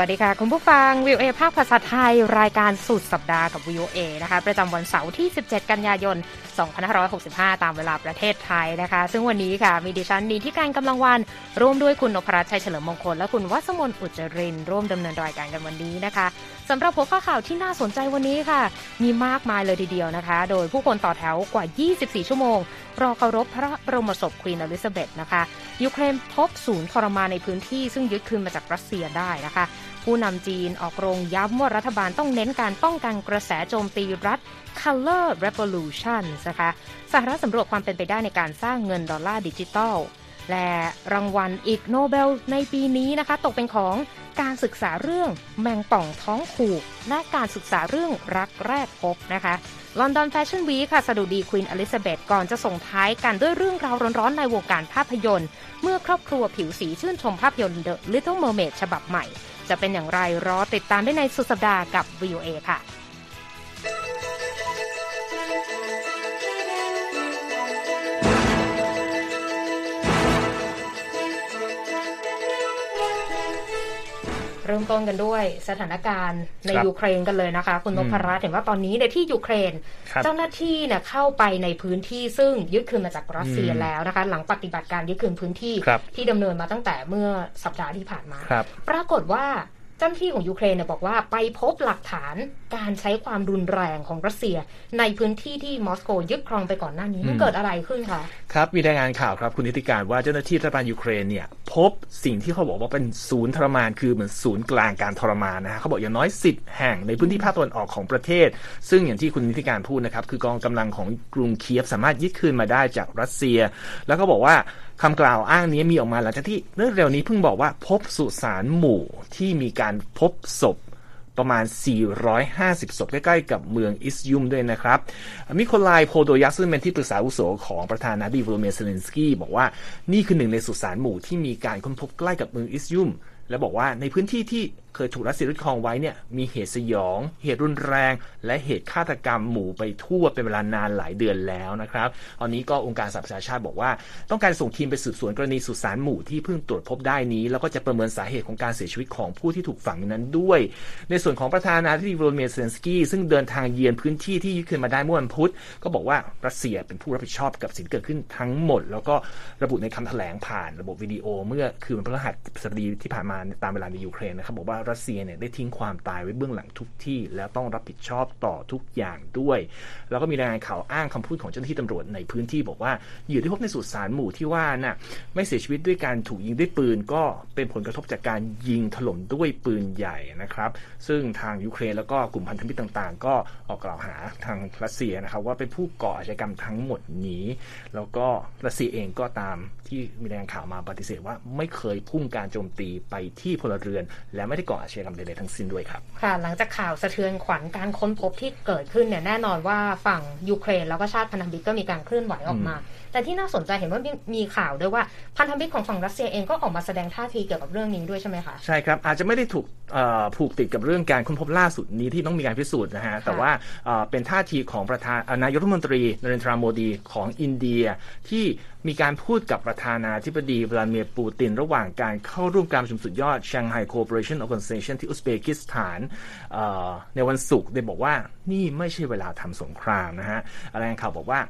สวัสดีค่ะ คุณผู้ฟังวีโอเอภาคภาษาไทย รายการสุดสัปดาห์กับวีโอเอนะคะ ประจำวันเสาร์ที่ 17 กันยายน 2565 ตามเวลาประเทศไทยนะคะ ซึ่งวันนี้ค่ะ มีดิฉันนิตติกาญจน์ กำลังวรรณ ร่วมด้วยคุณนพรัชชัยเฉลิมมงคล และคุณวรรษมนอุจจรินทร์ ร่วมดำเนินรายการกันวันนี้นะคะสำหรับหัวข้อข่าวที่น่าสนใจวันนี้ค่ะ มีมากมายเลยทีเดียวนะคะ โดยผู้คนต่อแถวกว่า 24 ชั่วโมง รอเคารพพระบรมศพควีนเอลิซาเบธนะคะยูเครนพบศูนย์ทรมานในพื้นที่ซึ่งยึดคืนมาจากรัสเซียได้นะคะ ผู้นำจีนออกโรงย้ำว่ารัฐบาลต้องเน้นการป้องกันกระแสโจมตีรัฐ Color Revolution นะคะสหรัฐสำรวจความเป็นไปได้ในการสร้างเงินดอลลาร์ดิจิตอลและรางวัลอิกโนเบลในปีนี้นะคะ ตกเป็นของการศึกษาเรื่องแมงป่องท้องผูก และการศึกษาเรื่องรักแรกพบนะคะ London Fashion Week ค่ะสดุดีควีนเอลิซาเบธก่อนจะส่งท้ายกันด้วยเรื่องราวร้อนๆในวงการภาพยนตร์ เมื่อครอบครัวผิวสีชื่นชมภาพยนตร์ The Little Mermaid ฉบับใหม่ จะเป็นอย่างไรรอติดตามได้ในสุดสัปดาห์กับ VOA ค่ะ เริ่มต้นกันด้วยสถานการณ์ในยูเครนกันเลยนะคะ คุณนพรัตน์เห็นว่าตอนนี้ในที่ยูเครน เจ้าหน้าที่เนี่ยเข้าไปในพื้นที่ซึ่งยึดคืนมาจากรัสเซียแล้วนะคะ หลังปฏิบัติการยึดคืนพื้นที่ที่ดำเนินมาตั้งแต่เมื่อสัปดาห์ที่ผ่านมา ปรากฏว่าเจ้าหน้าที่ของยูเครนเนี่ยบอกว่าไปพบหลักฐานการใช้ความรุนแรงของรัสเซีย ในพื้นที่ที่มอสโกยึดครองไปก่อนหน้านี้มันเกิดอะไรขึ้นคะ ครับ มีรายงานข่าวครับคุณนิติการว่าเจ้าหน้าที่รัฐบาลยูเครนเนี่ย พบสิ่งที่เขาบอกว่าเป็นศูนย์ทรมานคือเหมือนศูนย์กลางการทรมานนะฮะเขาบอกอย่างน้อยสิบแห่งในพื้นที่ภาคตะวันออกของประเทศ ซึ่งอย่างที่คุณนิติการพูดนะครับ คือกองกำลังของกรุงเคียฟสามารถยึดคืนมาได้จากรัสเซีย แล้วก็บอกว่าคำกล่าวอ้างนี้มีออกมาหลังจากที่เมื่อเร็วๆ นี้เพิ่งบอกว่าพบสุสานหมู่ที่มีการพบศพ ประมาณ 450 ศพใกล้ๆ กับเมืองอิสยุมด้วยนะครับ มิโคลายโพโดยักซึ่งเป็นที่ปรึกษาอาวุโสของประธานาธิบดีโวโลดีเมียร์เซเลนสกี้บอกว่านี่คือหนึ่งในสุสานหมู่ที่มีการค้นพบใกล้กับเมืองอิสยุมและบอกว่าในพื้นที่ที่เคยถูกรัสเซียยึดครองไว้เนี่ยมีเหตุสยอง เหตุรุนแรง และเหตุฆาตกรรมหมู่ไปทั่วเป็นเวลานานหลายเดือนแล้วนะครับ ตอนนี้ก็องค์การสหประชาชาติบอกว่า ต้องการส่งทีมไปสืบสวนกรณีสุสานหมู่ที่เพิ่งตรวจพบได้นี้ แล้วก็จะประเมินสาเหตุของการเสียชีวิตของผู้ที่ถูกฝังนั้นด้วย ในส่วนของประธานาธิบดีโวโลดีเมียร์เซเลนสกี้ซึ่งเดินทางเยือนพื้นที่ที่ยึดคืนมาได้เมื่อวันพุธก็บอกว่ารัสเซียเป็นผู้รับผิดชอบกับสิ่งเกิดขึ้นทั้งหมด แล้วก็ระบุในคำแถลงผ่านระบบวิดีโอ เมื่อคืนวันพฤหัสบดีที่ผ่านมาตามเวลาในยูเครนนะครับบอกว่ารัสเซียเนี่ยได้ทิ้งความตายไว้เบื้องหลังทุกที่ แล้วต้องรับผิดชอบต่อทุกอย่างด้วย แล้วก็มีรายงานข่าวอ้างคำพูดของเจ้าหน้าที่ตำรวจในพื้นที่บอกว่าเหยื่อที่พบในสุสานหมู่ที่ว่าน่ะไม่เสียชีวิตด้วยการถูกยิงด้วยปืน ก็เป็นผลกระทบจากการยิงถล่มด้วยปืนใหญ่นะครับ ซึ่งทางยูเครนแล้วก็กลุ่มพันธมิตรต่างๆ ก็ออกกล่าวหาทางรัสเซียนะครับว่าเป็นผู้ก่ออาชญากรรมทั้งหมดนี้ แล้วก็รัสเซียเองก็ตาม ที่มีรายงานข่าวมาปฏิเสธว่าไม่เคยพุ่งการโจมตีไปที่พลเรือน และไม่ได้ก่ออาชญากรรมใดๆทั้งสิ้นด้วยครับค่ะหลังจากข่าวสะเทือนขวัญการค้นพบที่เกิดขึ้นเนี่ยแน่นอนว่าฝั่งยูเครนแล้วก็ชาติพันธมิตรก็มีการเคลื่อนไหวออกมา แต่ที่น่าสนใจเห็นว่ามีข่าวด้วยว่าพันธมิตรของฝั่งรัสเซียเองก็ออกมาแสดงท่าทีเกี่ยวกับเรื่องนี้ด้วยใช่ไหมคะใช่ครับอาจจะไม่ได้ถูกผูกติดกับเรื่องการค้นพบล่าสุดนี้ที่ต้องมีการพิสูจน์นะฮะแต่ว่าเป็นท่าทีของประธานนายกรัฐมนตรีนเรนทราโมดีของอินเดียที่มีการพูดกับประธานาธิบดีวลาดิเมียร์ปูติน ระหว่างการเข้าร่วมการประชุมสุดยอด Shanghai Cooperation Organization ที่อุซเบกิสถานในวันศุกร์ได้บอกว่านี่ไม่ใช่เวลาทำสงครามนะฮะรายงานข่าวบอกว่า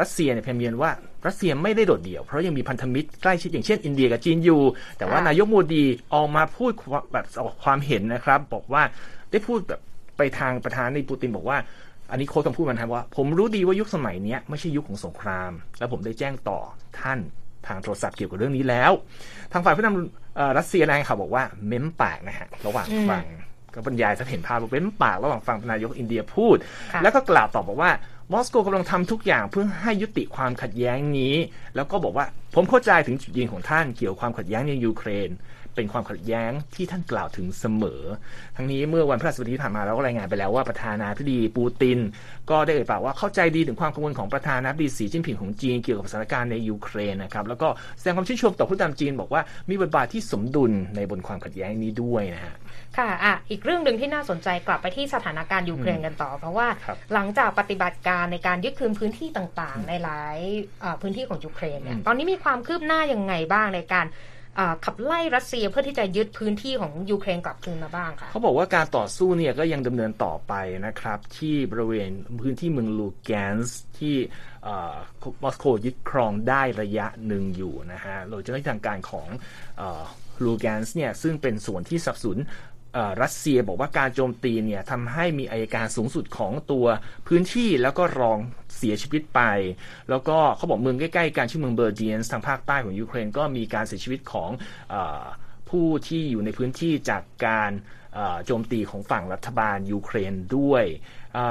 รัสเซียเนี่ยพยายามนว่ารัสเซียไม่ได้โดดเดี่ยว เพราะยังมีพันธมิตรใกล้ชิดอย่างเช่นอินเดียกับจีนอยู่ แต่ว่านายกโมดีออกมาพูดแบบออกความเห็นนะครับ บอกว่าได้พูดแบบไปทางประธานในปูตินบอกว่า อันนี้โค้ดคำพูดมันครับว่า ผมรู้ดีว่ายุคสมัยนี้ไม่ใช่ยุคของสงคราม แล้วผมได้แจ้งต่อท่านทางโทรศัพท์เกี่ยวกับเรื่องนี้แล้ว ทางฝ่ายผู้นำรัสเซียนายข่าวบอกว่าเม้มปากนะฮะระหว่างฟังก็บรรยายจะเห็นภาพเม้มปากระหว่างฟังนายกอินเดียพูด แล้วก็กล่าวตอบบอกว่า มอสโกกำลังทำทุกอย่างเพื่อให้ยุติความขัดแย้งนี้ แล้วก็บอกว่า ผมเข้าใจถึงจุดยืนของท่านเกี่ยวความขัดแย้งในยูเครน เป็นความขัดแย้งที่ท่านกล่าวถึงเสมอ ทั้งนี้เมื่อวันพฤหัสบดีที่ผ่านมาเราก็รายงานไปแล้วว่าประธานาธิบดีปูติน ก็ได้เอ่ยปากว่าเข้าใจดีถึงความกังวลของประธานาธิบดีสีจิ้นผิงของจีนเกี่ยวกับสถานการณ์ในยูเครนนะครับแล้วก็แสดงความชื่นชมต่อผู้นำจีน บอกว่ามีบทบาทที่สมดุลในบนความขัดแย้งนี้ด้วยนะฮะค่ะอะ อีกเรื่องหนึ่งที่น่าสนใจกลับไปที่สถานการณ์ยูเครนกันต่อ เพราะว่าหลังจากปฏิบัติการในการยึดคืนพื้นที่ต่างๆ ในหลายพื้นที่ของยูเครนเนี่ยตอนนี้มีความคืบหน้ายังไงบ้างในการขับไล่รัสเซียเพื่อที่จะยึดพื้นที่ของยูเครนกลับคืนมาบ้างค่ะเขาบอกว่าการต่อสู้เนี่ยก็ยังดำเนินต่อไปนะครับ ที่บริเวณพื้นที่เมืองลูแกนส์ที่มอสโกยึดครองได้ระยะหนึ่งอยู่นะฮะโดยเจ้าหน้าที่ทางการของลูแกนส์เนี่ยซึ่งเป็นส่วนที่สับสน รัสเซียบอกว่าการโจมตีเนี่ยทำให้มีอายการสูงสุดของตัวพื้นที่แล้วก็รองเสียชีวิตไป แล้วก็เขาบอกเมืองใกล้ๆกันชื่อเมืองเบอร์เจียนทางภาคใต้ของยูเครนก็มีการเสียชีวิตของอผู้ที่อยู่ในพื้นที่จากการ โจมตีของฝั่งรัฐบาลยูเครนด้วย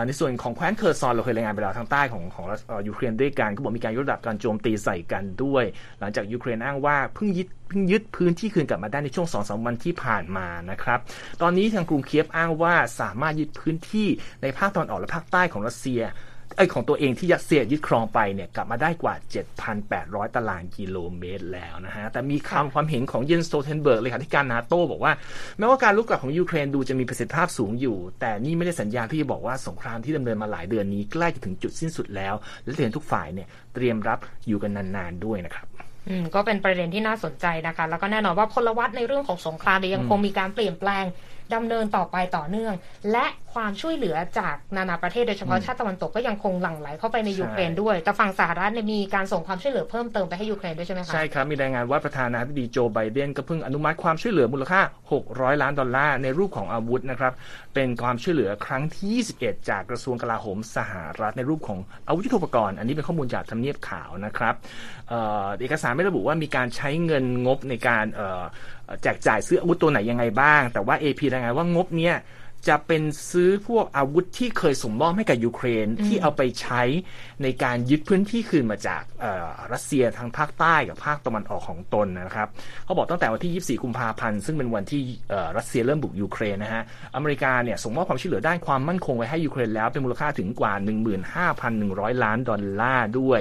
ในส่วนของแคว้นเคอร์ซอนเราเคยรายงานไปแล้วทางใต้ของของยูเครนด้วยกันก็บอกมีการยกระดับการโจมตีใส่กันด้วย หลังจากยูเครนอ้างว่าเพิ่งยึดเพิ่งยึดพื้นที่คืนกลับมาได้ในช่วงสองสามวันที่ผ่านมานะครับ ตอนนี้ทางกรุงเคียฟอ้างว่าสามารถยึดพื้นที่ในภาคตะวันออกและภาคใต้ของรัสเซีย เอ้ยของตัวเองที่รัสเซียยึดครองไปเนี่ยกลับมาได้กว่า 7,800 ตารางกิโลเมตรแล้วนะฮะ แต่มีคำความเห็นของเยนส์สโตลเทนเบิร์กเลขาธิการนาโต้บอกว่า แม้ว่าการลุกกลับของยูเครนดูจะมีประสิทธิภาพสูงอยู่ แต่นี่ไม่ได้สัญญาณที่จะบอกว่าสงครามที่ดำเนินมาหลายเดือนนี้ใกล้จะถึงจุดสิ้นสุดแล้ว และเตือนทุกฝ่ายเนี่ยเตรียมรับอยู่กันนานๆด้วยนะครับอืมก็เป็นประเด็นที่น่าสนใจนะคะ แล้วก็แน่นอนว่าพลวัตในเรื่องของสงครามยังคงมีการเปลี่ยนแปลงดำเนินต่อไปต่อเนื่อง และ ความช่วยเหลือจากนานาประเทศโดยเฉพาะชาติตะวันตกก็ยังคงหลั่งไหลเข้าไปในยูเครนด้วย แต่ฝั่งสหรัฐเนี่ยมีการส่งความช่วยเหลือเพิ่มเติมไปให้ยูเครนด้วยใช่ไหมคะใช่ครับ มีรายงานว่าประธานาธิบดีโจไบเดนก็เพิ่งอนุมัติความช่วยเหลือมูลค่า 600 ล้านดอลลาร์ในรูปของอาวุธนะครับเป็นความช่วยเหลือครั้งที่ 21 จากกระทรวงกลาโหมสหรัฐในรูปของอาวุธยุทโธปกรณ์อันนี้เป็นข้อมูลจากทำเนียบข่าวนะครับเอกสารไม่ระบุว่ามีการใช้เงินงบในการแจกจ่ายซื้ออาวุธตัวไหนยังไงบ้าง แต่ว่า AP รายงานว่างบเนี้ย จะเป็นซื้อพวกอาวุธที่เคยส่งมอบให้กับยูเครนที่เอาไปใช้ในการยึดพื้นที่คืนมาจากรัสเซียทางภาคใต้กับภาคตะวันออกของตนนะครับเขาบอกตั้งแต่วันที่ 24 กุมภาพันธ์ ซึ่งเป็นวันที่รัสเซียเริ่มบุกยูเครนนะฮะอเมริกาเนี่ยส่งมอบความช่วยเหลือด้านความมั่นคงไว้ให้ยูเครนแล้วเป็นมูลค่าถึงกว่า 15,100 ล้านดอลลาร์ด้วย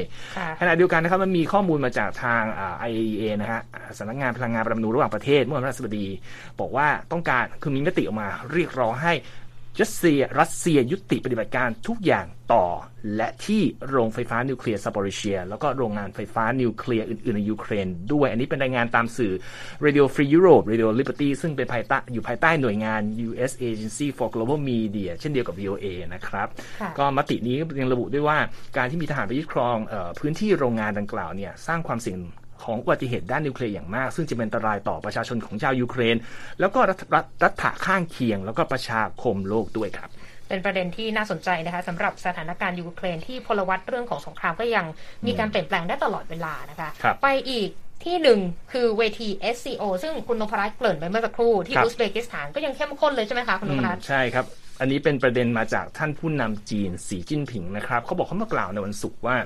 ขณะเดียวกันนะครับมันมีข้อมูลมาจากทาง IAEA นะฮะสำนักงานพลังงานประมนูระหว่างประเทศเมื่อวันพฤหัสบดี บอกว่าต้องการคือมีมติออกมาเรียกร้องให้รัสเซียรัสเซียยุติปฏิบัติการทุกอย่างต่อ และที่โรงไฟฟ้านิวเคลียร์ซาบอริเชีย แล้วก็โรงงานไฟฟ้านิวเคลียร์อื่นๆ ในยูเครน ด้วยอันนี้เป็นรายงานตามสื่อ Radio Free Europe Radio Liberty ซึ่งเป็นภายใต้อยู่ภายใต้หน่วยงาน U.S. Agency for Global Media เช่นเดียวกับ VOA นะครับ ก็มตินี้ยังระบุด้วยว่าการที่มีทหารไปยึดครองพื้นที่โรงงานดังกล่าวเนี่ยสร้างความเสี่ยง ของอุบัติเหตุด้านนิวเคลียร์อย่างมาก ซึ่งจะเป็นอันตรายต่อประชาชนของชาวยูเครน แล้วก็รัฐรัฐข้างเคียง แล้วก็ประชาคมโลกด้วยครับเป็นประเด็นที่น่าสนใจนะคะสำหรับสถานการณ์ยูเครนที่พลวัตเรื่องของสงครามก็ยังมีการเปลี่ยนแปลงได้ตลอดเวลานะคะคไปอีกที่หนึ่งคือเวที SCO ซึ่งคุณนพรัตน์เกริ่นไปเมื่อสักครู่ที่อุซเบกิสถานก็ยังเข้มข้นเลยใช่ไหมคะคุณนพรัตน์ใช่ครับ อันนี้เป็นประเด็นมาจากท่านผู้นำจีนสีจิ้นผิงนะครับเขาบอกเขามากล่าวในวันศุกร์ว่า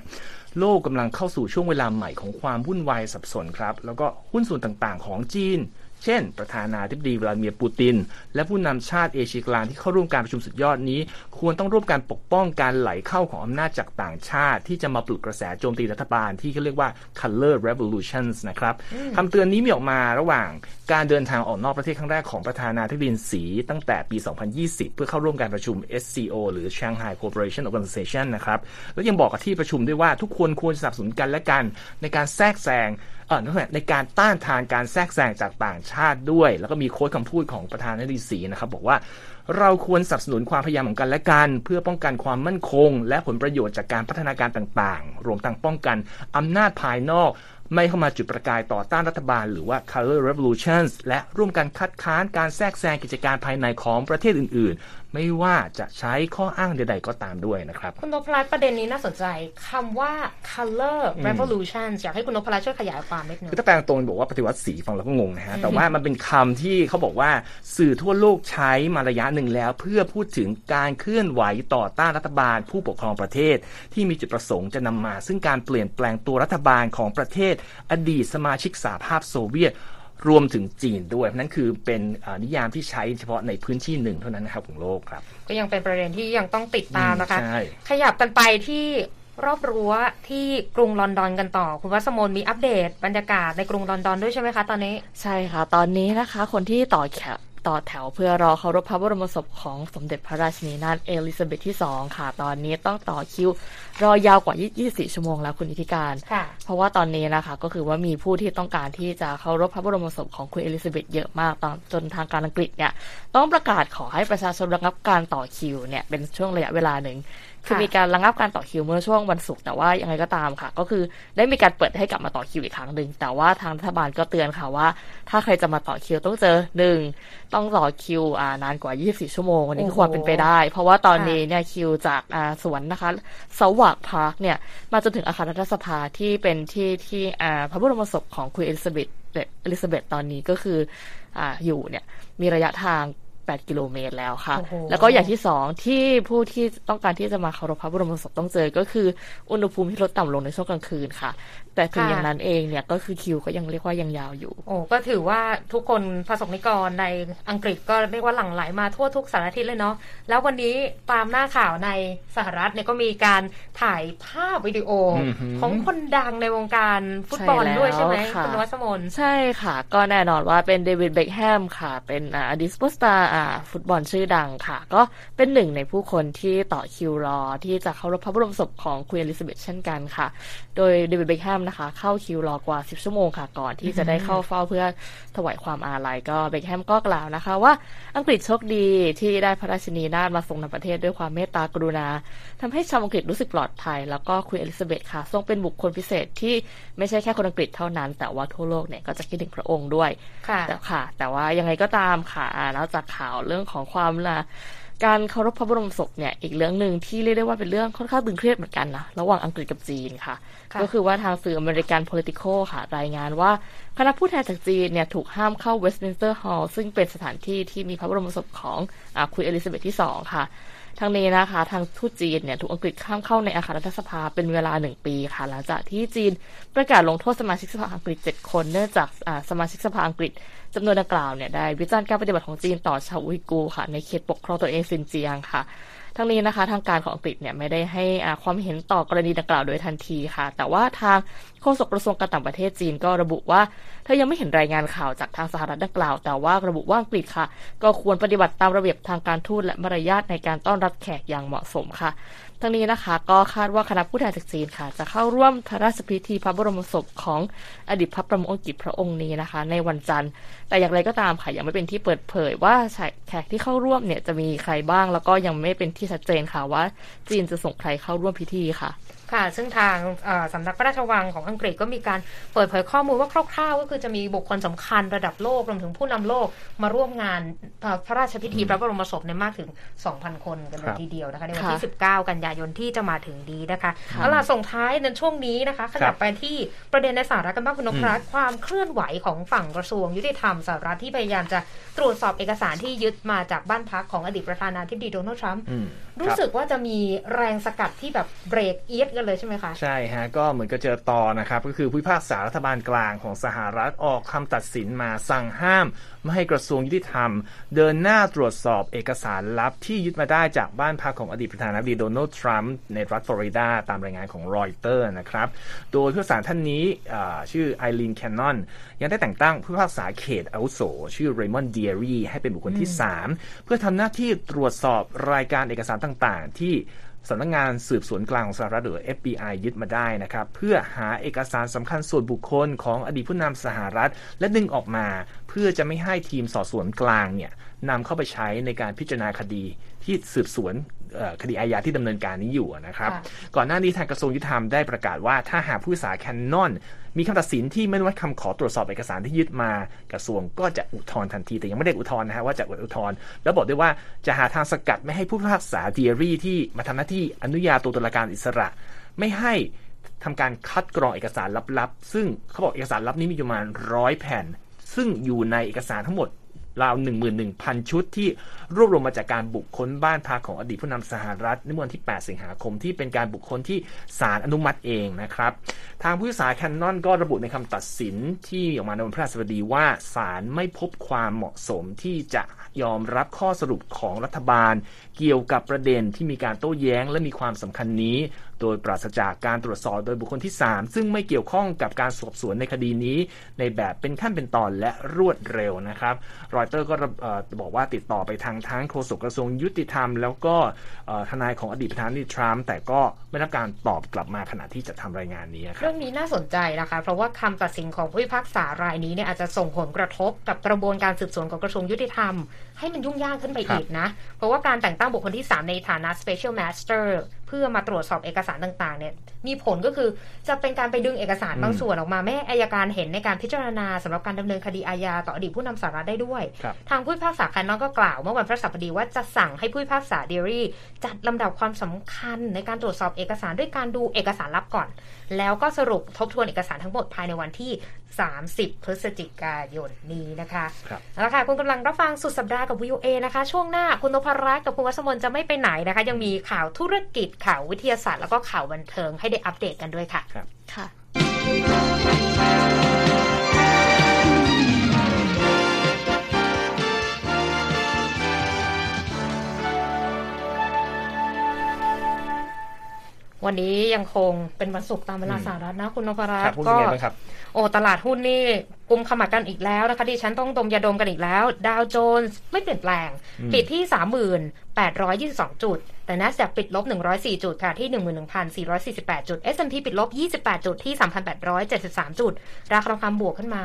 โลกกำลังเข้าสู่ช่วงเวลาใหม่ของความวุ่นวายสับสนครับ แล้วก็หุ้นส่วนต่างๆ ของจีน เช่น ประธานาธิบดีวลาดิเมียร์ปูติน และผู้นำชาติเอเชียกลางที่เข้าร่วมการประชุมสุดยอดนี้ ควรต้องร่วมการปกป้องการไหลเข้าของอำนาจจากต่างชาติ ที่จะมาปลุกกระแสโจมตีรัฐบาลที่เขาเรียกว่า color revolutions นะครับคำเตือนนี้มีออกมาระหว่างการเดินทางออกนอกประเทศครั้งแรกของประธานาธิบดีสีตั้งแต่ปี 2020 เพื่อเข้าร่วมการประชุม SCO หรือ Shanghai Cooperation Organization นะครับ แล้วยังบอกกับที่ประชุมด้วยว่าทุกคนควรสนับสนุนกันและกันในการแทรกแซงเออในการต้านทานการแทรกแซงจากต่างชาติด้วย แล้วก็มีโค้ดคำพูดของประธานาธิบดีสีนะครับ บอกว่าเราควรสนับสนุนความพยายามของกันและกัน เพื่อป้องกันความมั่นคง และผลประโยชน์จากการพัฒนาการต่างๆ รวมทั้งป้องกันอำนาจภายนอก ไม่เข้ามาจุดประกายต่อต้านรัฐบาลหรือว่า color revolutions และร่วมกันคัดค้านการแทรกแซงกิจการภายในของประเทศอื่น ไม่ว่าจะใช้ข้ออ้างใดๆก็ตามด้วยนะครับ คุณนพรัตน์ประเด็นนี้น่าสนใจคำว่า color revolutions อยากให้คุณนพรัตน์ช่วยขยายความนิดนึงคือถ้าแปลงตรงบอกว่าปฏิวัติสีฟังแล้วก็งงนะฮะแต่ว่ามันเป็นคำที่เขาบอกว่าสื่อทั่วโลกใช้มาระยะหนึ่งแล้ว เพื่อพูดถึงการเคลื่อนไหวต่อต้านรัฐบาล ผู้ปกครองประเทศ ที่มีจุดประสงค์จะนำมา ซึ่งการเปลี่ยนแปลงตัวรัฐบาลของประเทศ อดีตสมาชิกสหภาพโซเวียต รวมถึงจีนด้วยนั่นคือเป็นนิยามที่ใช้เฉพาะในพื้นที่หนึ่งเท่านั้นนะครับของโลกครับ ก็ยังเป็นประเด็นที่ยังต้องติดตามนะคะ ขยับกันไปที่รอบรั้วที่กรุงลอนดอนกันต่อ คุณวัสมนมีอัปเดตบรรยากาศในกรุงลอนดอนด้วยใช่ไหมคะตอนนี้ ใช่ค่ะ ตอนนี้นะคะ คนที่ต่อแถว ต่อแถวเพื่อรอเคารพพระบรมศพของสมเด็จพระราชินีนาถเอลิซาเบธที่ 2 ค่ะ ตอนนี้ต้องต่อคิว รอยาวกว่า 24 ชั่วโมงแล้วคุณอิธิการค่ะเพราะว่าตอนนี้นะคะ ก็คือว่ามีผู้ที่ต้องการที่จะเคารพพระบรมศพของคุณเอลิซาเบธเยอะมากตอนจนทางการอังกฤษเนี่ยต้องประกาศขอให้ประชาชนระงับการต่อคิวเนี่ยเป็นช่วงระยะเวลาหนึ่ง คือมีการระงับการต่อคิวเมื่อช่วงวันศุกร์แต่ว่ายังไงก็ตามค่ะ ก็คือได้มีการเปิดให้กลับมาต่อคิวอีกครั้งหนึ่งแต่ว่าทางรัฐบาลก็เตือนค่ะว่า ถ้าใครจะมาต่อคิวต้องเจอหนึ่งต้องต่อคิวอ่านานกว่า 24 ชั่วโมงอันนี้ความเป็นไปได้ เพราะว่าตอนนี้เนี่ยคิวจากอ่าสวนนะคะเซาท์วาร์กพาร์คเนี่ยมาจนถึงอาคารรัฐสภาที่เป็นที่ที่อ่าพระบรมศพของควีนเอลิซาเบธเอลิซาเบธตอนนี้ก็คืออ่าอยู่เนี่ยมีระยะทาง 8 กิโลเมตรแล้วค่ะโอ้โหแล้วก็อย่างที่สองที่ผู้ที่ต้องการที่จะมาเคารพพระบรมศพต้องเจอก็คือ อุณหภูมิที่ลดต่ำลงในช่วงกลางคืนค่ะ แต่ถึงค่ะอย่างนั้นเองเนี่ยก็คือคิวก็ยังเรียกว่ายังยาวอยู่ โอ้ก็ถือว่าทุกคนประสบนิกรในอังกฤษก็เรียกว่าหลั่งไหลมาทั่วทุกสารทิศเลยเนาะแล้ววันนี้ตามหน้าข่าวในสหรัฐเนี่ยก็มีการถ่ายภาพวิดีโอออหือของคนดังในวงการฟุตบอลใช่แล้วด้วยใช่ไหมค่ะคุณวัชมนใช่ค่ะ ก็แน่นอนว่าเป็นเดวิดเบคแฮมค่ะ เป็นอ่าอดีตซุปเปอร์สตาร์อ่า ฟุตบอลชื่อดังค่ะ ก็เป็นหนึ่งในผู้คนที่ต่อคิวรอ ที่จะเคารพพระบรมศพของควีนอลิซาเบธเช่นกันค่ะ โดยเดวิดเบคแฮมนะคะ เข้าคิวรอกว่า 10 ชั่วโมงค่ะ ก่อนที่จะได้เข้าเฝ้าเพื่อถวายความอาลัยก็เบคแฮมก็กล่าวนะคะ ว่าอังกฤษโชคดีที่ได้พระราชินีนาถมาทรงนำประเทศด้วยความเมตตากรุณาทำให้ชาวอังกฤษรู้สึกปลอดภัย แล้วก็ควีนอลิซาเบธค่ะ ทรงเป็นบุคคลพิเศษที่ไม่ใช่แค่คนอังกฤษเท่านั้น แต่ว่าทั่วโลกเนี่ยก็จะคิดถึงพระองค์ด้วยค่ะแต่ค่ะ แต่ว่ายังไงก็ตามค่ะอ่านอกจากข่าวเรื่องของความละการเคารพพระบรมศพเนี่ยอีกเรื่องหนึ่งที่เรียกได้ว่าเป็นเรื่องค่อนข้างตึงเครียดเหมือนกันนะระหว่างอังกฤษกับจีนค่ะค่ะก็คือว่าทางสื่ออเมริกัน Politico ค่ะ รายงานว่าคณะผู้แทนจากจีนเนี่ยถูกห้ามเข้าเวสต์มินสเตอร์ฮอลล์ซึ่งเป็นสถานที่ที่มีพระบรมศพของอาคุณเอลิซาเบธที่สองค่ะ ทางนี้นะคะทางทูตจีนเนี่ยถูกอังกฤษข้ามเข้าในอาคารรัฐสภาเป็นเวลาหนึ่งปีค่ะ หลังจากที่จีนประกาศลงโทษสมาชิกสภาอังกฤษ 7 คนเนื่องจากสมาชิกสภาอังกฤษจำนวนดังกล่าวเนี่ยได้วิจารณ์การปฏิบัติของจีนต่อชาวอุยกูร์ค่ะ ในเขตปกครองตัวเองซินเจียงค่ะ ทั้งนี้นะคะ ทางการของอังกฤษเนี่ยไม่ได้ให้ความเห็นต่อกรณีดังกล่าวโดยทันทีค่ะ แต่ว่าทางโฆษกกระทรวงการต่างประเทศจีนก็ระบุว่าเธอยังไม่เห็นรายงานข่าวจากทางสหรัฐดังกล่าว แต่ว่าระบุว่าอังกฤษค่ะ ก็ควรปฏิบัติตามระเบียบทางการทูตและมารยาทในการต้อนรับแขกอย่างเหมาะสมค่ะ ทั้งนี้นะคะ ก็คาดว่าคณะผู้แทนจากจีนค่ะ จะเข้าร่วมพระราชพิธีพระบรมศพของอดีตพระประมุขอังกฤษพระองค์นี้นะคะ ในวันจันทร์ แต่อย่างไรก็ตามค่ะยังไม่เป็นที่เปิดเผยว่าแขกที่เข้าร่วมเนี่ยจะมีใครบ้าง แล้วก็ยังไม่เป็นที่ชัดเจนค่ะว่า จีนจะส่งใครเข้าร่วมพิธีค่ะ ค่ะ ซึ่งทางเอ่อสำนักพระราชวังของอังกฤษก็มีการเปิดเผยข้อมูลว่าคร่าวๆ ก็คือจะมีบุคคลสำคัญระดับโลกรวมถึงผู้นำโลกมาร่วมงานเอ่อพระราชพิธีพระบรมศพในยมากถึง 2,000 คนกันเลยครับทีเดียวนะคะในวันค่ะที่ 19 กันยายนที่จะมาถึงนี้นะคะค่ะเอาล่ะส่งท้ายในช่วงนี้นะคะขคยัรับบไปที่ประเด็นในสหรัฐกันบ้างคุณนพรัตน์ความเคลื่อนไหวของฝั่งกระทรวงยุติธรรมสหรัฐที่พยายามจะตรวจสอบเอกสารที่ยึดมาจากบ้านพักของอดีตประธานาธิบดีโดนัลด์ทรัมป์อืมรู้คบสึกว่าจะมีแรงสกัดที่แบบเบรกเอียดกันเลยใช่ไหมคะ ใใช่ฮะ ก็เหมือนกับเจอตอนะครับ ก็คือผู้พิพากษารัฐบาลกลางของสหรัฐออกคำตัดสินมาสั่งห้าม ไม่ให้กระทรวงยุติธรรม เดินหน้าตรวจสอบเอกสารลับที่ยึดมาได้จากบ้านพักของอดีตประธานาธิบดีโดนัลด์ทรัมป์ในรัฐฟลอริดาตามรายงานของรอยเตอร์นะครับ โดยผู้พิพากษาท่านนี้ชื่อไอรีนแคนนอนยังได้แต่งตั้งผู้พิพากษาเขตอาวุโสชื่อเรมอนเดียรีให้เป็นบุคคลที่ 3 เพื่อทำหน้าที่ตรวจสอบรายการเอกสารต่าง ๆ ที่ สำนักงานสืบสวนกลางของสหรัฐหรือ FBI ยึดมาได้นะครับ เพื่อหาเอกสารสำคัญส่วนบุคคลของอดีตผู้นำสหรัฐ และดึงออกมา เพื่อจะไม่ให้ทีมสอบสวนกลางเนี่ยนำเข้าไปใช้ในการพิจารณาคดีที่สืบสวน คดีอาญาที่ดำเนินการนี้อยู่นะครับค่ะก่อนหน้านี้ทางกระทรวงยุติธรรมได้ประกาศว่าถ้าหากผู้พิพากษาแคนนอนมีคำตัดสินที่ไม่ได้รับคำขอตรวจสอบเอกสารที่ยึดมากระทรวงก็จะอุทธรณ์ทันที แต่ยังไม่ได้อุทธรณ์นะฮะว่าจะอุทธรณ์แล้วบอกด้วยว่าจะหาทางสกัดไม่ให้ผู้พิพากษาเดียรี่ที่มาทำหน้าที่อนุญาโตตุลาการอิสระ ไม่ให้ทำการคัดกรองเอกสารลับๆ ซึ่งเขาบอกเอกสารลับนี้มีอยู่ประมาณร้อยแผ่น ซึ่งอยู่ในเอกสารทั้งหมด ราว 11,000 ชุดที่รวบรวมมาจากการบุคคลบ้านพักของอดีตผู้นำสหรัฐในวันที่ 8 สิงหาคมที่เป็นการบุคคลที่ศาลอนุมัติเองนะครับ ทางผู้พิพากษาแคนนอนก็ระบุในคำตัดสินที่ออกมาในวันพฤหัสบดีว่าศาลไม่พบความเหมาะสมที่จะยอมรับข้อสรุปของรัฐบาล เกี่ยวกับประเด็นที่มีการโต้แย้งและมีความสำคัญนี้ โดยปราศจากการตรวจสอบโดยบุคคลที่ 3 ซึ่งไม่เกี่ยวข้องกับการสอบสวนในคดีนี้ ในแบบเป็นขั้นเป็นตอนและรวดเร็วนะครับรอยเตอร์ก็บอกว่าติดต่อไปทางทั้งโฆษกกระทรวงยุติธรรม แล้วก็ทนายของอดีตประธานาธิบดีทรัมป์แต่ก็ไม่รับการตอบกลับมาขณะที่จะทำรายงานนี้ครับเรื่องนี้น่าสนใจนะคะ เพราะว่าคำตัดสินของผู้พิพากษารายนี้เนี่ยอาจจะส่งผลกระทบกับกระบวนการสืบสวนของกระทรวงยุติธรรม ให้มันยุ่งยากขึ้นไปอีกนะ เพราะว่าการแต่งตั้งบุคคลที่ 3 ในฐานะ special master เพื่อมาตรวจสอบเอกสารต่างๆเนี่ยมีผลก็คือจะเป็นการไปดึงเอกสารบางส่วนออกมาแม่อายการเห็นในการพิจารณาสำหรับการดำเนินคดีอาญาต่ออดีตผู้นำสาระได้ด้วย ทางผู้พิพากษาคันนอกก็กล่าวเมื่อวันพระสัปดีว่าจะสั่งให้ผู้พิพากษาเดรี่จัดลำดับความสำคัญในการตรวจสอบเอกสารด้วยการดูเอกสารลับก่อน แล้วก็สรุปทบทวนเอกสารทั้งหมดภายในวันที่ 30 พฤศจิกายนนี้นะคะแล้วค่ะคุณกำลังรับฟังสุดสัปดาห์กับวิวเอนะคะ ช่วงหน้าคุณนพรัตน์กับคุณวัชมนจะไม่ไปไหนนะคะ ยังมีข่าวธุรกิจข่าววิทยาศาสตร์แล้วก็ข่าวบันเทิงให้ได้อัปเดตกันด้วยค่ะ ครับค่ะ วันนี้ยังคงเป็นวันศุกร์ตามเวลาสหรัฐนะคุณนพรัตน์ก็โอ้ตลาดหุ้นนี่กุมขมับกันอีกแล้วนะคะที่ฉันต้องดมยาดมกันอีกแล้ว ดาวโจนส์ไม่เปลี่ยนแปลง ปิดที่ 3822 จุด แต่แนสแ ด็ก ปิดลบ 104 จุดค่ะที่ 11,448 จุด S&P ปิดลบ 28 จุดที่ 3,873 จุด ราคาทองคำบวกขึ้นมา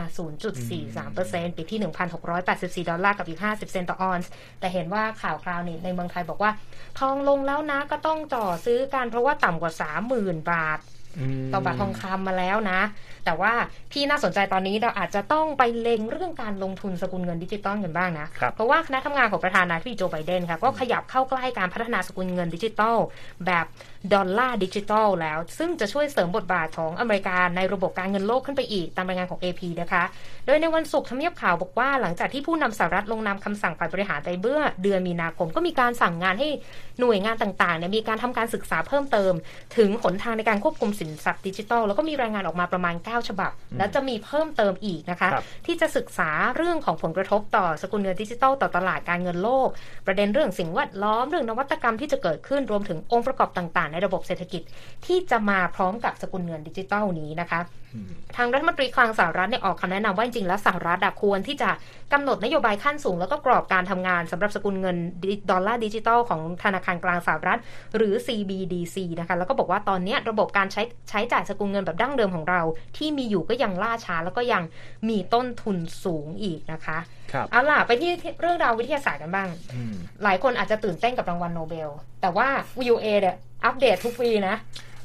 0.43%ปิดที่ 1,684 ดอลลาร์กับอีก 50 เซนต์ต่อออนซ์ แต่เห็นว่าข่าวคราวนี้ในเมืองไทยบอกว่า ทองลงแล้วนะก็ต้องจ่อซื้อกันเพราะว่าต่ำกว่า 30,000 บาทต่อบาททองคำมาแล้วนะแต่ว่าที่น่าสนใจตอนนี้เราอาจจะต้องไปเล็งเรื่องการลงทุนสกุลเงินดิจิตอลกันบ้างนะ เพราะว่าคณะทำงานของประธานาธิบดีโจไบเดนค่ะก็ขยับเข้าใกล้การพัฒนาสกุลเงินดิจิตอลแบบดอลลาร์ดิจิตอลแล้ว ซึ่งจะช่วยเสริมบทบาทของอเมริกาในระบบการเงินโลกขึ้นไปอีกตามรายงานของ AP นะคะ โดยในวันศุกร์ทำเนียบขาวบอกว่าหลังจากที่ผู้นำสหรัฐลงนามคำสั่งฝ่ายบริหารไปเมื่อเดือนมีนาคมก็มีการสั่งงานให้หน่วยงานต่างๆเนี่ยมีการทำการศึกษาเพิ่มเติม ถึงหนทางในการควบคุมสินทรัพย์ดิจิทัลแล้วก็มีรายงานออกมาประมาณ9 ฉบับ แล้วจะมีเพิ่มเติมอีกนะคะ ที่จะศึกษาเรื่องของผลกระทบต่อสกุลเงินดิจิทัลต่อตลาดการเงินโลก ประเด็นเรื่องสิ่งแวดล้อมเรื่องนวัตกรรมที่จะเกิดขึ้นรวมถึงองค์ประกอบต่างๆ ในระบบเศรษฐกิจ ที่จะมาพร้อมกับสกุลเงินดิจิทัลนี้นะคะ ทางรัฐมนตรีคลังสหรัฐเนี่ยออกคำแนะนำว่าจริงๆแล้วสหรัฐควรที่จะกำหนดนโยบายขั้นสูง แล้วก็กรอบการทำงานสำหรับสกุลเงินดอลลาร์ดิจิทัลของธนาคารกลางสหรัฐ หรือ CBDC นะคะแล้วก็บอกว่าตอนนี้ระบบการใช้ใช้จ่ายสกุลเงินแบบดั้งเดิมของเราที่มีอยู่ก็ยังล่าช้าแล้วก็ยังมีต้นทุนสูงอีกนะคะเอาล่ะไปที่เรื่องราววิทยาศาสตร์กันบ้าง หลายคนอาจจะตื่นเต้นกับรางวัลโนเบล แต่ว่า VOA เนี่ยอัปเดตทุกปีนะ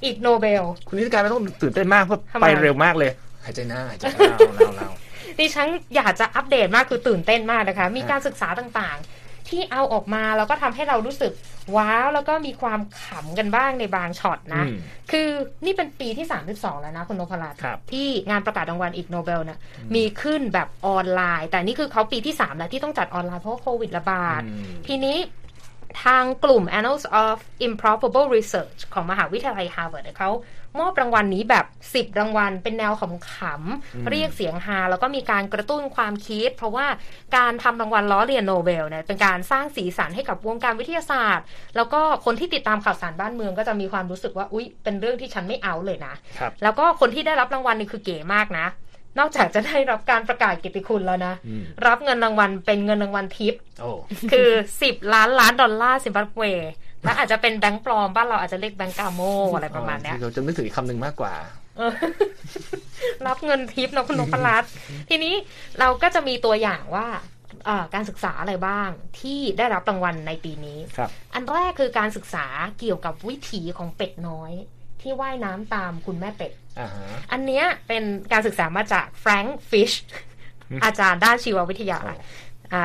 อีกโนเบล คุณนิติการไม่ต้องตื่นเต้นมากเพราะไปเร็วมากเลยหายใจหน้าหายใจเล่าเล่าเล่าดิฉันอยากจะอัปเดตมากคือตื่นเต้นมากนะคะ มีการศึกษาต่างๆ ที่เอาออกมาแล้วก็ทำให้เรารู้สึกว้าวแล้วก็มีความขำกันบ้างในบางช็อตนะ คือนี่เป็นปีที่ 32 แล้วนะคุณนพรัตน์ที่งานประกาศรางวัลอีกโนเบลนะมีขึ้นแบบออนไลน์ แต่นี่คือเขาปีที่ 3 แล้วที่ต้องจัดออนไลน์เพราะโควิดระบาด ทีนี้ ทางกลุ่ม Annals of Improbable Research ของมหาวิทยาลัยฮาร์วาร์ดเขามอบรางวัลนนี้แบบ 10 รางวัล เป็นแนวขำๆเรียกเสียงฮาแล้วก็มีการกระตุ้นความคิด เพราะว่าการทำรางวัลล้อเลียนโนเบลเนี่ยเป็นการสร้างสีสันให้กับวงการวิทยาศาสตร์ แล้วก็คนที่ติดตามข่าวสารบ้านเมืองก็จะมีความรู้สึกว่าอุ๊ยเป็นเรื่องที่ฉันไม่เอาเลยนะ แล้วก็คนที่ได้รับรางวัลนี่คือเก๋มากนะ นอกจากจะได้รับการประกาศกิตติคุณแล้วนะ รับเงินรางวัลเป็นเงินรางวัลทิปคือสิบล้านล้านดอลลาร์ซิมบับเวและอาจจะเป็นแบงก์ปลอมบ้านเราอาจจะเรียกแบงก์กาโมอะไรประมาณนี้เราจะนึกถึงอีกคำหนึ่งมากกว่ารับเงินทิปนะคุณนพรัตน์ทีนี้เราก็จะมีตัวอย่างว่าการศึกษาอะไรบ้างที่ได้รับรางวัลในปีนี้ อันแรกคือการศึกษาเกี่ยวกับวิถีของเป็ดน้อย ที่ว่ายน้ำตามคุณแม่เป็ด อันเนี้ยเป็นการศึกษามาจากแฟรงค์ฟิชอาจารย์ด้านชีววิทยา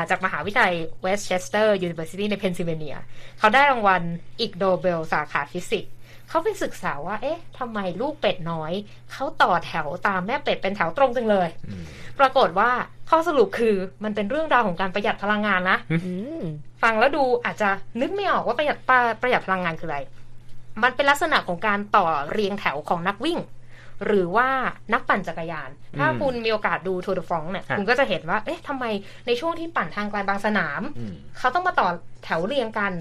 จากมหาวิทยาลัย West Chester University ในเพนซิลเวเนีย เขาได้รางวัล Ig Nobel สาขาฟิสิกส์เขาไปศึกษาว่า เอ๊ะทำไมลูกเป็ดน้อย เขาต่อแถวตามแม่เป็ดเป็นแถวตรงจังเลย ปรากฏว่าข้อสรุปคือมันเป็นเรื่องราวของการประหยัดพลังงานนะฟังแล้วดูอาจจะนึกไม่ออกว่าประหยัดประหยัดพลังงานคืออะไร มันเป็นลักษณะของการต่อเรียงแถวของนักวิ่ง หรือว่านักปั่นจักรยาน ถ้าคุณมีโอกาสดู Tour de France เนี่ยคุณก็จะเห็นว่า เอ๊ะทำไมในช่วงที่ปั่นทางไกลบางสนาม เขาต้องมาต่อแถวเรียงกัน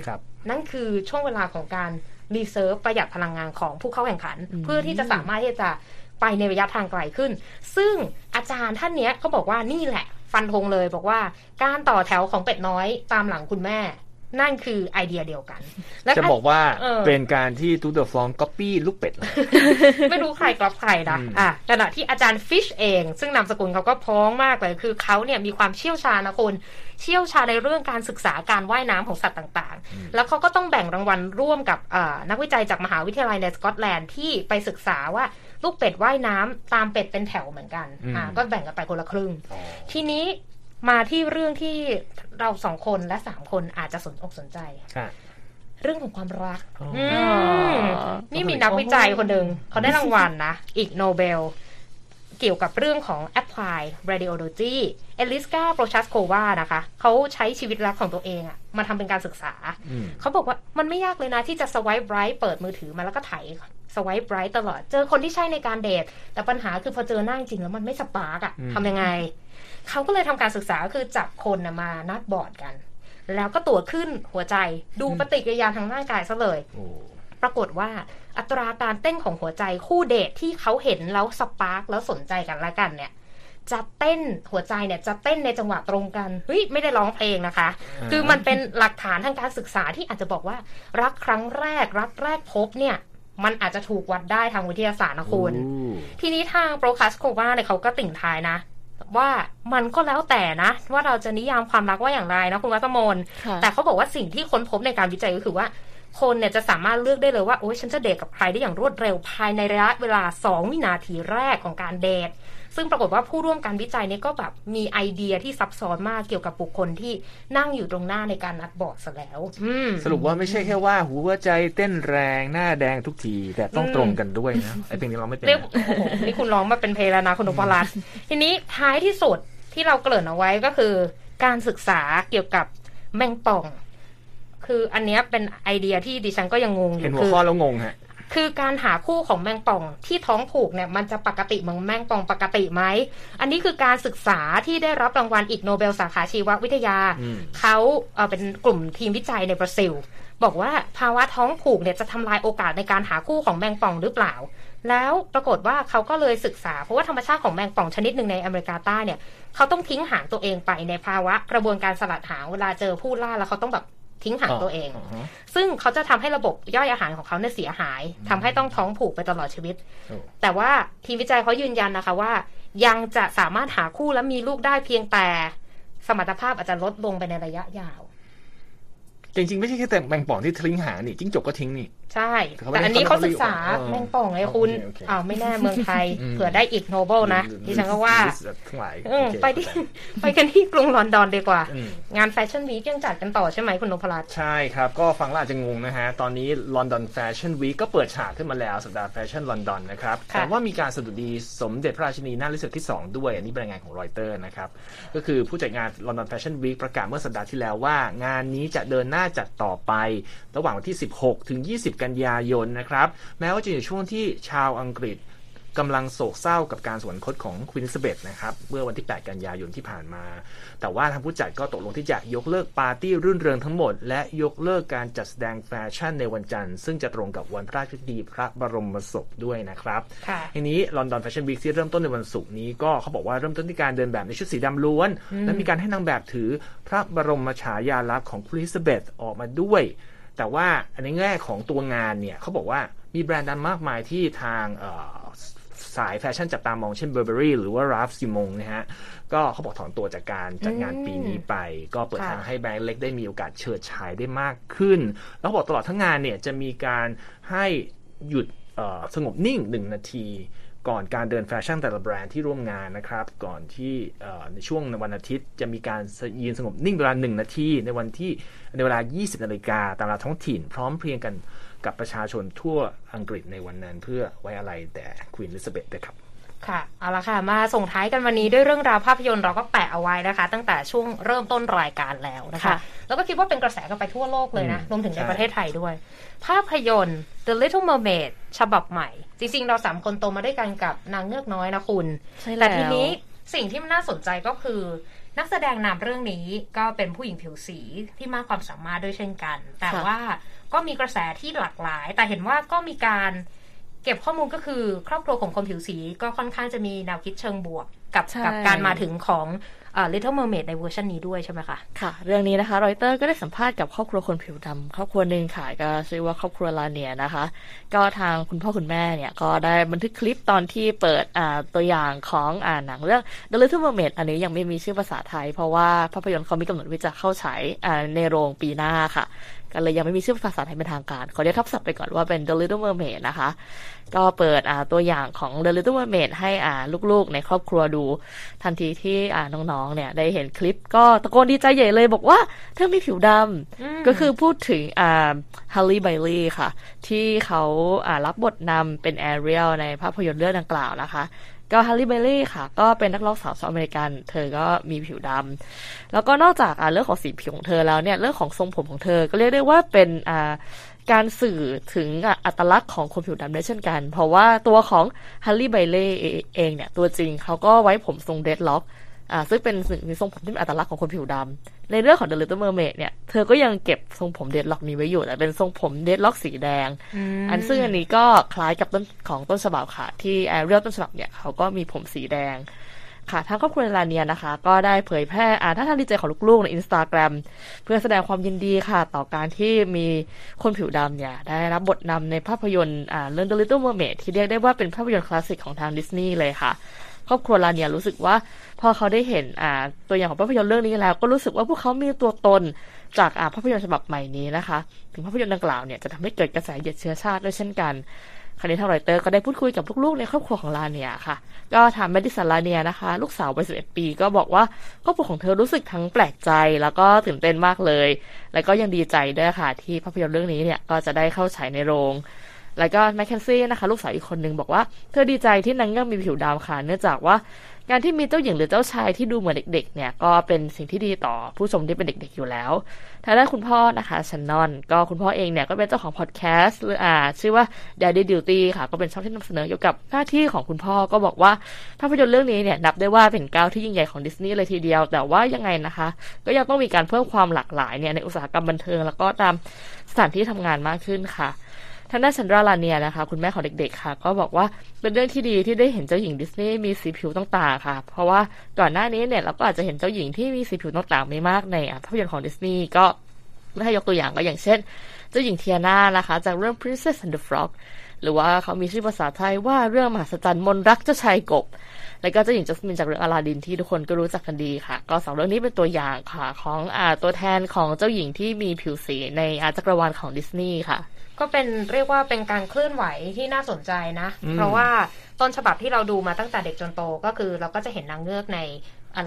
นั่นคือช่วงเวลาของการ reserve ประหยัดพลังงานของผู้เข้าแข่งขันอืมเพื่อที่จะสามารถที่จะไปในระยะทางไกลขึ้น ซึ่งอาจารย์ท่านเนี้ยเขาบอกว่านี่แหละ ฟันธงเลยบอกว่าการต่อแถวของเป็ดน้อยตามหลังคุณแม่ นั่นคือไอเดียเดียวกันและจะบอกว่าเออเป็นการที่ Tour de France copy ลูกเป็ดเลยไม่รู้ใครกลับใครนะอืมอะขณะที่อาจารย์ฟิชเอง ซึ่งนามสกุลเขาก็พ้องมากเลย คือเขาเนี่ยมีความเชี่ยวชาญนะคุณเชี่ยวชาญในเรื่องการศึกษาการว่ายน้ำของสัตว์ต่างๆ แล้วเขาก็ต้องแบ่งรางวัลร่วมกับเอ่อนักวิจัยจากมหาวิทยาลัยในสกอตแลนด์ที่ไปศึกษาว่าลูกเป็ดว่ายน้ำตามเป็ดเป็นแถวเหมือนกันอืมอ่า ก็แบ่งกันไปคนละครึ่ง ทีนี้ มาที่เรื่องที่เราสองคนและสามคนอาจจะสนอกสนใจค่ะเรื่องของความรักอ๋ออืมนี่มีนักวิจัยคนหนึ่งเขาได้รางวัลนะ Ig Nobel เกี่ยวกับเรื่องของ Applied Cardiology Eliska Prochazkova นะคะ เขาใช้ชีวิตรักของตัวเองอะมาทำเป็นการศึกษาอืมเขาบอกว่ามันไม่ยากเลยนะ ที่จะ swipe right เปิดมือถือมาแล้วก็ไถ swipe right ตลอด เจอคนที่ใช่ในการเดท แต่ปัญหาคือพอเจอหน้าจริงแล้วมันไม่ spark อะอืมทำยังไง เขาก็เลยทำการศึกษาคือจับคนน่ะมานัดบอร์ดกัน แล้วก็ตรวจขึ้นหัวใจดูปฏิกิริยาทางร่างกายซะเลยโอ้ปรากฏว่าอัตราการเต้นของหัวใจคู่เดทที่เขาเห็นแล้วสปาร์กแล้วสนใจกันและกันเนี่ยจะเต้นหัวใจเนี่ยจะเต้นในจังหวะตรงกันเฮ้ยไม่ได้ร้องเพลงนะคะอ่าคือมันเป็นหลักฐานทางการศึกษาที่อาจจะบอกว่า รักครั้งแรก รักแรกพบเนี่ย มันอาจจะถูกวัดได้ทางวิทยาศาสตร์นะคุณโอ้ทีนี้ทางโปรคัสโควาเนี่ยเขาก็ติ่งทายนะ ว่ามันก็แล้วแต่นะ ว่าเราจะนิยามความรักว่าอย่างไรนะคุณวัตมนค่ะแต่เขาบอกว่าสิ่งที่ค้นพบในการวิจัยก็คือว่า คนเนี่ยจะสามารถเลือกได้เลยว่าโอ้ยฉันจะเดทกับใครได้อย่างรวดเร็วภายในระยะเวลา 2 วินาทีแรกของการเดทซึ่งปรากฏว่าผู้ร่วมการวิจัยเนี่ยก็แบบมีไอเดียที่ซับซ้อนมากเกี่ยวกับบุคคลที่นั่งอยู่ตรงหน้าในการนัดบอร์ดซะแล้วอืมสรุปว่าไม่ใช่แค่ว่าหัวใจเต้นแรงหน้าแดงทุกที แต่ต้องอืมตรงกันด้วยนะไอ้เพลงนี้เราไม่เป็นเรียกนะโอ้โหนี่คุณร้องมาเป็นเพลงแล้วนะคุณนพรัตน์ทีนี้ท้ายที่สุดที่เราเกริ่นเอาไว้ก็คือ การศึกษาเกี่ยวกับแมงป่อง คืออันเนี้ยเป็นไอเดียที่ดิฉันก็ยังงงอเห็นยู่หัวคือข้อแล้วงงฮะคือการหาคู่ของแมงป่องที่ท้องผูกเนี่ยมันจะปกติเหมือนแมงป่องปกติไหม อันนี้คือการศึกษาที่ได้รับรางวัลอีกโนเบลสาขาชีววิทยาอืมเขาเอ่อเป็นกลุ่มทีมวิจัยในบราซิล บอกว่าภาวะท้องผูกเนี่ยจะทำลายโอกาสในการหาคู่ของแมงป่องหรือเปล่า แล้วปรากฏว่าเขาก็เลยศึกษา เพราะว่าธรรมชาติของแมงป่องชนิดหนึ่งในอเมริกาใต้เนี่ยเขาต้องทิ้งหางตัวเองไปในภาวะกระบวนการสลัดหางเวลาเจอผู้ล่าแล้วเขาต้องแบบ ทิ้งหางตัวเอง ซึ่งเขาจะทำให้ระบบย่อยอาหารของเขาเนี่ยเสียหายทำให้ต้องท้องผูกไปตลอดชีวิตโอ้แต่ว่าทีมวิจัยเขายืนยันนะคะว่า ยังจะสามารถหาคู่และมีลูกได้เพียงแต่ สมรรถภาพอาจจะลดลงไปในระยะยาว จริงๆ ไม่ใช่แค่แต่แมงป่องที่ทิ้งหางนี่จิ้งจกก็ทิ้งนี่ ใช่ แต่เขาไม่แต่อันนี้เขาศึกษาเออแมงป่องไงคุณโอเคโอเคอ้าวไม่แน่เมืองไทยอืมเผื่อได้ Ig Nobel นะดิฉันก็ว่าทั้งหลายเออโอเคไปที่ไปกันที่กรุงลอนดอนดีกว่าอืมงาน Fashion Week ยังจัดกันต่อใช่ไหมคุณนพรัตน์ใช่ครับ ก็ฟังแล้วอาจจะงงนะฮะ ตอนนี้ London Fashion Week ก็เปิดฉากขึ้นมาแล้วสัปดาห์แฟชั่นลอนดอนนะครับค่ะแต่ว่ามีการสดุดีสมเด็จพระราชินีนาถเอลิซาเบธที่ 2 ด้วย อันนี้เป็นรายงานของรอยเตอร์นะครับก็คือผู้จัดงาน London Fashion Week ประกาศเมื่อสัปดาห์ที่แล้วว่างานนี้จะเดินหน้าจัดต่อไป ระหว่างวันที่ 16 ถึง 20 กันยายนนะครับ แม้ว่าจะอยู่ช่วงที่ชาวอังกฤษ กำลังโศกเศร้ากับการสวรรคตของควีน l ิซาเบธนะครับเมื่อวันที่ 8 กันยายนที่ผ่านมา แต่ว่าทางผู้จัดก็ตกลงที่จะยกเลิกปาร์ตี้รื่นเริงทั้งหมด และยกเลิกการจัดแสดงแฟชั่นในวันจันทร์ ซึ่งจะตรงกับวันพระราชพิธีพระบรมศพด้วยนะครับค่ะทีนี้ London Fashion Week ที่เริ่มต้นในวันศุกร์นี้ก็เขาบอกว่าเริ่มต้นที่การเดินแบบในชุดสีดำล้วน และมีการให้นางแบบถือพระบรมฉายาลักษณ์ของควีน l ิซาเบธออกมาด้วยแต่ว่าในแง่ของตัวงานเนี่ยเขาบอกว่ามีแบรนด์ดังมากมายที่ทางเอ่อ สายแฟชั่นจับตามองเช่น Burberry หรือว่า Raf Simons นะฮะก็เขาบอกถอนตัวจากการจัดงานปีนี้ไป ก็เปิดทางให้แบรนด์เล็กได้มีโอกาสเฉิดฉายได้มากขึ้น แล้วบอกตลอดทั้งงานเนี่ยจะมีการให้หยุดสงบนิ่งหนึ่งนาทีก่อนการเดินแฟชั่นแต่ละแบรนด์ที่ร่วมงานนะครับ ก่อนที่ในช่วงวันอาทิตย์ จะมีการยืนสงบนิ่งเวลาหนึ่งนาทีในวันที่ในเวลา 20 นาฬิกาตามเวลาท้องถิ่น พร้อมเพรียงกัน กับประชาชนทั่วอังกฤษในวันนั้น เพื่อไว้อะไรแต่ควีน l ิซาเบธด้วยครับค่ะเอาละค่ะ มาส่งท้ายกันวันนี้ด้วยเรื่องราวภาพยนตร์เราก็แปะเอาไว้นะคะ ตั้งแต่ช่วงเริ่มต้นรายการแล้วนะคะค่ะแล้วก็คิดว่าเป็นกระแสกันไปทั่วโลกเลยนะอืมรวมถึงในใช่ประเทศไทยด้วย ภาพยนตร์ The Little Mermaid ฉบับใหม่ จริง ๆ เราสามคนโตมาด้วยกันกับนางเงือกน้อยนะคุณใช่แล้วแต่ทีนี้สิ่งที่มันน่าสนใจก็คือ นักแสดงนำเรื่องนี้ก็เป็นผู้หญิงผิวสีที่มากความสามารถด้วยเช่นกัน แต่ว่า ก็มีกระแสที่หลากหลาย แต่เห็นว่าก็มีการเก็บข้อมูลก็คือครอบครัวของคนผิวสีก็ค่อนข้างจะมีแนวคิดเชิงบวกกับกับการมาถึงของ Little Mermaid ในเวอร์ชันนี้ด้วยใช่ไหมคะ ค่ะ เรื่องนี้นะคะรอยเตอร์ก็ได้สัมภาษณ์กับครอบครัวคนผิวดำครอบครัวหนึ่งค่ะก็ชื่อว่าครอบครัวลาเนียนะคะ ก็ทางคุณพ่อคุณแม่เนี่ยก็ได้บันทึกคลิปตอนที่เปิดอ่าตัวอย่างของอ่าหนังเรื่อง The Little Mermaid อันนี้ยังไม่มีชื่อภาษาไทย เพราะว่าภาพยนตร์เขามีกำหนดว่าจะเข้าฉายอ่าในโรงปีหน้าค่ะ ก็เลยยังไม่มีชื่อภาษาไทยเป็นทางการ ขอเรียกทับศัพท์ไปก่อนว่าเป็น The Little Mermaid นะคะ ก็เปิดอ่าตัวอย่างของ The Little Mermaid ให้อ่าลูกๆ ในครอบครัวดู ทันทีที่อ่าน้องๆ เนี่ยได้เห็นคลิปก็ตะโกนดีใจใหญ่เลยบอกว่า เธอมีผิวดำก็คือพูดถึงอ่า Halle Bailey ค่ะ ที่เขาอ่ารับบทนำเป็นแอเรียลในภาพยนตร์เรื่องดังกล่าวนะคะ ก็ Halle Bailey ค่ะ ก็เป็นนักร้องสาวชาวอเมริกัน เธอก็มีผิวดำแล้วก็นอกจากเรื่องของสีผิวของเธอแล้วเนี่ย เรื่องของทรงผมของเธอ ก็เรียกได้ว่าเป็นการสื่อถึงอัตลักษณ์ของคนผิวดำได้เช่นกัน เพราะว่าตัวของ Halle Bailey เองเนี่ย ตัวจริงเขาก็ไว้ผมทรง dreadlock อ่าซึ่งเป็นสิ่งทรงผมที่เป็นอัตลักษณ์ของคนผิวดำในเรื่องของ The Little Mermaid เนี่ย เธอก็ยังเก็บทรงผม dreadlock นี้ไว้อยู่แต่เป็นทรงผม dreadlock สีแดง อันซึ่งอันนี้ก็คล้ายกับต้นของต้นฉบับค่ะ ที่แอเรียลต้นฉบับเนี่ยเขาก็มีผมสีแดงค่ะทางครอบครัวลาเนียนะคะ ก็ได้เผยแพร่อ่าท่าทางดีใจของลูกๆในอินสตาแกรมเพื่อแสดงความยินดีค่ะ ต่อการที่มีคนผิวดำเนี่ย ได้รับบทนำในภาพยนตร์อ่าเรื่อง The Little Mermaid ที่เรียกได้ว่าเป็นภาพยนตร์คลาสสิกของทางดิสนีย์เลยค่ะ ครอบครัวลาเนียรู้สึกว่าพอเขาได้เห็นอ่าตัวอย่างของภาพยนตร์เรื่องนี้แล้ว ก็รู้สึกว่าพวกเขามีตัวตนจากอ่าภาพยนตร์ฉบับใหม่นี้นะคะ ถึงภาพยนตร์ดังกล่าวเนี่ยจะทำให้เกิดกระแสเหยียดเชื้อชาติด้วยเช่นกันคราวนี้ทางรอยเตอร์ก็ได้พูดคุยกับลูกๆในครอบครัวของลาเนียค่ะ ก็ถามแมดิสันลาเนียนะคะ ลูกสาววัย11 ปี ก็บอกว่าครอบครัวของเธอรู้สึกทั้งแปลกใจ แล้วก็ตื่นเต้นมากเลย แล้วก็ยังดีใจด้วยค่ะ ที่ภาพยนตร์เรื่องนี้เนี่ยก็จะได้เข้าฉายในโรง แล้วก็แมคเคนซี่นะคะลูกสาวอีกคนนึงบอกว่าเธอดีใจที่นางเงือกมีผิวดำค่ะเนื่องจากว่าการที่มีเจ้าหญิงหรือเจ้าชายที่ดูเหมือนเด็กๆ เนี่ยก็เป็นสิ่งที่ดีต่อผู้ชมที่เป็นเด็กๆอยู่แล้วทางด้านคุณพ่อนะคะชันนอน ก็คุณพ่อเองเนี่ยก็เป็นเจ้าของพอดแคสต์หรืออ่า ชื่อว่า Daddy Duty ค่ะ ก็เป็นช่องที่นำเสนอเกี่ยวกับหน้าที่ของคุณพ่อก็บอกว่าภาพยนตร์เรื่องนี้เนี่ยนับได้ว่าเป็นก้าวที่ยิ่งใหญ่ของดิสนีย์เลยทีเดียว แต่ว่ายังไงนะคะ ก็ยังต้องมีการเพิ่มความหลากหลายเนี่ยในอุตสาหกรรมบันเทิง แล้วก็ตามสถานที่ทำงานมากขึ้นค่ะ ทางด้านชันดราลาเนียนะคะ คุณแม่ของเด็กๆค่ะ ก็บอกว่าเป็นเรื่องที่ดีที่ได้เห็นเจ้าหญิงดิสนีย์มีสีผิวต่างๆค่ะ เพราะว่าก่อนหน้านี้เนี่ยเราก็อาจจะเห็นเจ้าหญิงที่มีสีผิวต่างๆไม่มากในภาพยนตร์ของดิสนีย์ก็ถ้ายกตัวอย่างก็อย่างเช่น เจ้าหญิงเทียนานะคะ จากเรื่อง Princess and the Frog หรือว่าเขามีชื่อภาษาไทยว่าเรื่องมหัศจรรย์มนรักเจ้าชายกบ แล้วก็เจ้าหญิงจัสมินจากเรื่องอลาดินที่ทุกคนก็รู้จักกันดีค่ะ ก็สองเรื่องนี้เป็นตัวอย่างค่ะของอตัวแทนของเจ้าหญิงที่มีผิวสีในอาจักรวาลของดิสนีย์ค่ะ ก็เป็นเรียกว่าเป็นการเคลื่อนไหวที่น่าสนใจนะ เพราะว่าต้นฉบับที่เราดูมาตั้งแต่เด็กจนโตก็คือเราก็จะเห็นนางเงือกใน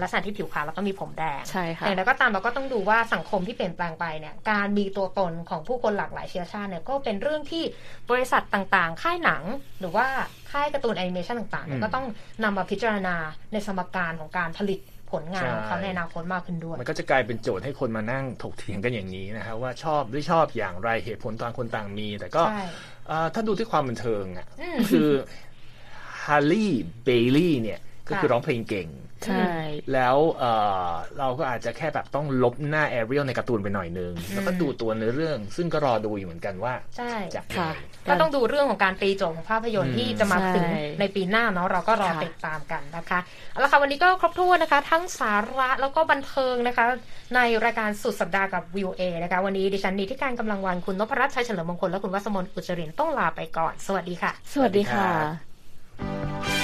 ลักษณะที่ผิวขาวแล้วก็มีผมแดงใช่ค่ะแต่แล้วก็ตามเราก็ต้องดูว่าสังคมที่เปลี่ยนแปลงไปเนี่ยการมีตัวตนของผู้คนหลากหลายเชื้อชาติเนี่ยก็เป็นเรื่องที่บริษัทต่างๆ ค่ายหนัง หรือว่าค่ายการ์ตูนแอนิเมชันต่างๆก็ต้องนำมาพิจารณาในสมการของการผลิตผลงานของเขาในอนาคตมากขึ้นด้วย มันก็จะกลายเป็นโจทย์ให้คนมานั่งถกเถียงกันอย่างนี้นะครับว่าชอบหรือชอบอย่างไรเหตุผลต่างคนต่างมี แต่ก็ถ้าดูที่ความบันเทิงอะคือ Halle Bailey เนี่ย ก็คือร้องเพลงเก่ง ใช่ แล้วเราก็อาจจะแค่แบบต้องลบหน้าแอเรียลในการ์ตูนไปหน่อยนึง แล้วก็ดูตัวเนื้อเรื่อง ซึ่งก็รอดูอยู่เหมือนกันว่าจะค่ะก็ต้องดูเรื่องของการตีโจทย์ของภาพยนตร์ที่จะมาถึงในปีหน้าเนาะเราก็รอติดตามกันนะคะเอาละค่ะวันนี้ก็ครบถ้วนนะคะ ทั้งสาระแล้วก็บันเทิงนะคะ ในรายการสุดสัปดาห์กับวิวเอนะคะ วันนี้ดิฉันนีที่การกำลังวันคุณนพรัตน์ชัยเฉลิมมงคลและคุณวัสมนอุจรินต้องลาไปก่อน สวัสดีค่ะ สวัสดีค่ะ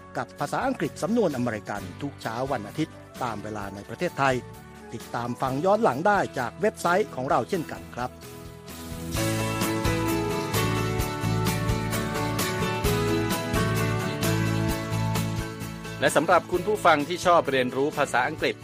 กับภาษาอังกฤษสำนวนอเมริกันทุกเช้าวันอาทิตย์ตามเวลาในประเทศไทย ติดตามฟังย้อนหลังได้จากเว็บไซต์ของเราเช่นกันครับ และสำหรับคุณผู้ฟังที่ชอบเรียนรู้ภาษาอังกฤษ